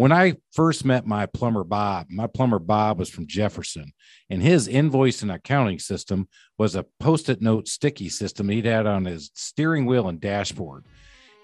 When I first met my plumber Bob, my plumber Bob was from Jefferson, and his invoice and accounting system was a post it note sticky system he'd had on his steering wheel and dashboard.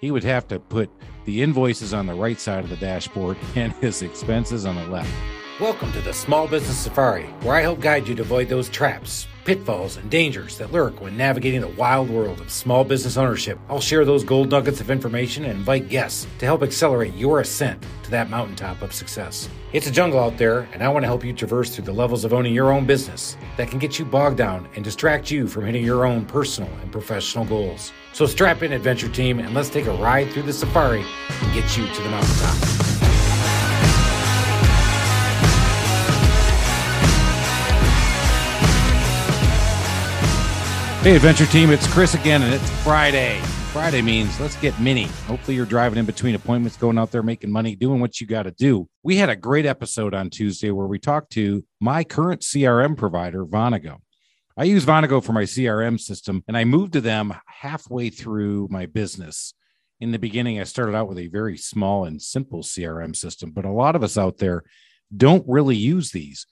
He would have to put the invoices on the right side of the dashboard and his expenses on the left. Welcome to the Small Business Safari, where I help guide you to avoid those traps, pitfalls, and dangers that lurk when navigating the wild world of small business ownership. I'll share those gold nuggets of information and invite guests to help accelerate your ascent to that mountaintop of success. It's a jungle out there, and I want to help you traverse through the levels of owning your own business that can get you bogged down and distract you from hitting your own personal and professional goals. So strap in, adventure team, and let's take a ride through the safari and get you to the mountaintop. Hey, adventure team, it's Chris again, and it's Friday. Friday means let's get mini. Hopefully, you're driving in between appointments, going out there making money, doing what you got to do. We had a great episode on Tuesday where we talked to my current CRM provider, Vonigo. I use Vonigo for my CRM system, and I moved to them halfway through my business. In the beginning, I started out with a very small and simple CRM system, but a lot of us out there don't really use these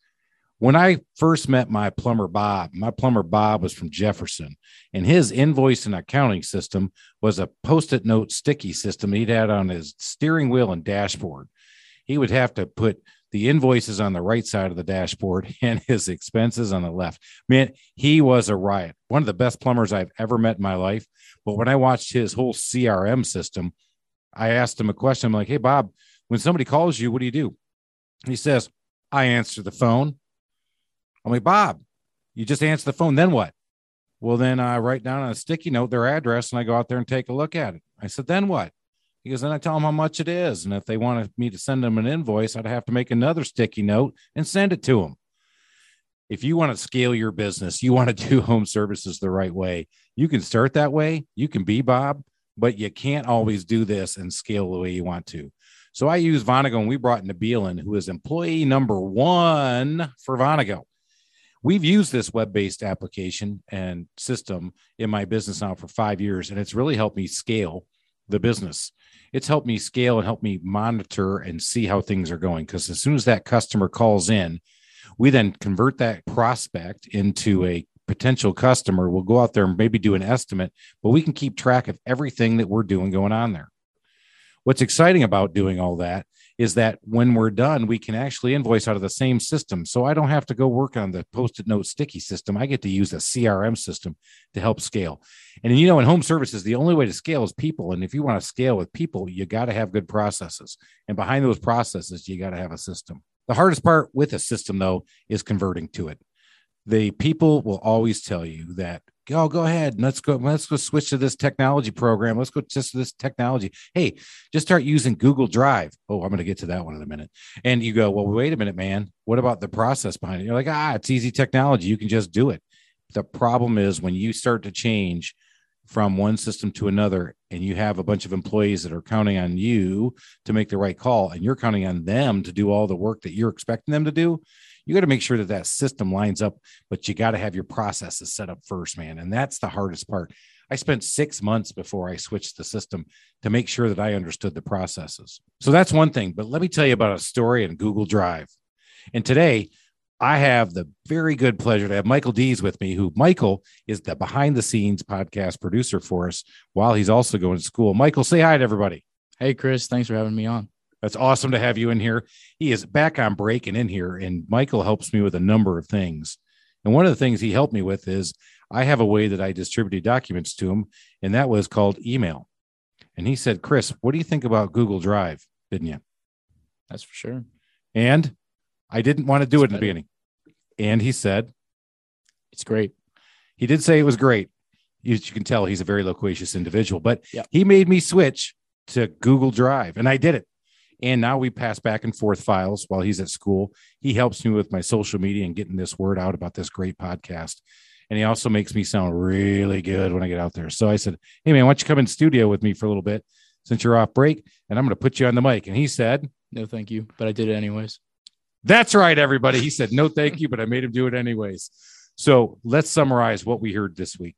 when I first met my plumber Bob, my plumber Bob was from Jefferson, and his invoice and accounting system was a post it note sticky system he'd had on his steering wheel and dashboard. He would have to put the invoices on the right side of the dashboard and his expenses on the left. Man, he was a riot. One of the best plumbers I've ever met in my life. But when I watched his whole CRM system, I asked him a question. I'm like, hey, Bob, when somebody calls you, what do you do? He says, I answer the phone I'm like, Bob, you just answer the phone. Then what? Well, then I write down on a sticky note their address and I go out there and take a look at it. I said, then what? He goes, then I tell them how much it is. And if they wanted me to send them an invoice, I'd have to make another sticky note and send it to them. If you want to scale your business, you want to do home services the right way, you can start that way. You can be Bob, but you can't always do this and scale the way you want to. So I use Vonigo and we brought in, who is employee number one for Vonigo we've used this web-based application and system in my business now for five years and it's really helped me scale the business. It's helped me scale and help me monitor and see how things are going because as soon as that customer calls in we then convert that prospect into a potential customer. We'll go out there and maybe do an estimate but we can keep track of everything that we're doing going on there what's exciting about doing all that is that when we're done, we can actually invoice out of the same system. So I don't have to go work on the post it note sticky system. I get to use a CRM system to help scale. And you know, in home services, the only way to scale is people. And if you want to scale with people, you got to have good processes. And behind those processes, you got to have a system. The hardest part with a system, though, is converting to it. The people will always tell you that go go ahead. Let's go let's go switch to this technology program. Let's go just to this technology. Hey just start using google drive. Oh i'm going to get to that one in a minute. And you go well wait a minute man. What about the process behind it? You're like ah it's easy technology. You can just do it. The problem is when you start to change from one system to another and you have a bunch of employees that are counting on you to make the right call and you're counting on them to do all the work that you're expecting them to do you got to make sure that that system lines up, but you got to have your processes set up first, man. And that's the hardest part. I spent six months before I switched the system to make sure that I understood the processes. So that's one thing. But let me tell you about a story in Google Drive. And today, I have the very good pleasure to have Michael Deas with me, who Michael is the behind the scenes podcast producer for us while he's also going to school. Michael, say hi to everybody. Hey, Chris. Thanks for having me on. That's awesome to have you in here. He is back on break and in here, and Michael helps me with a number of things. And one of the things he helped me with is I have a way that I distributed documents to him, and that was called email. And he said, Chris, what do you think about Google Drive? Didn't you? That's for sure. And I didn't want to do it in the beginning. And he said, It's great. He did say it was great. You, you can tell he's a very loquacious individual, but yep. he made me switch to Google Drive, and I did it. And now we pass back and forth files while he's at school. He helps me with my social media and getting this word out about this great podcast. And he also makes me sound really good when I get out there. So I said, Hey, man, why don't you come in studio with me for a little bit since you're off break? And I'm going to put you on the mic. And he said, No, thank you. But I did it anyways. That's right, everybody. He said, No, thank you. But I made him do it anyways. So let's summarize what we heard this week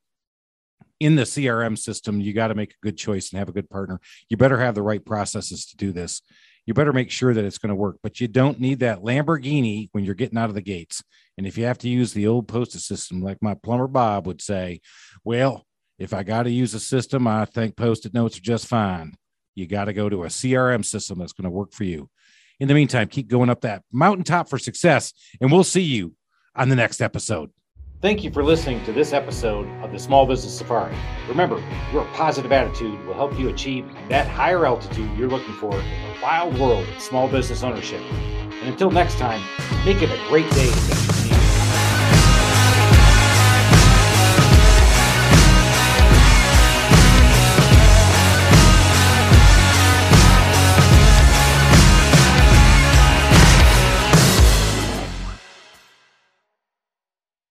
in the CRM system, you got to make a good choice and have a good partner. You better have the right processes to do this you better make sure that it's going to work. But you don't need that Lamborghini when you're getting out of the gates. And if you have to use the old postage system, like my plumber Bob would say, well, if I got to use a system, I think post-it notes are just fine. You got to go to a CRM system that's going to work for you. In the meantime, keep going up that mountaintop for success, and we'll see you on the next episode. Thank you for listening to this episode of the Small Business Safari. Remember, your positive attitude will help you achieve that higher altitude you're looking for in the wild world of small business ownership. And until next time, make it a great day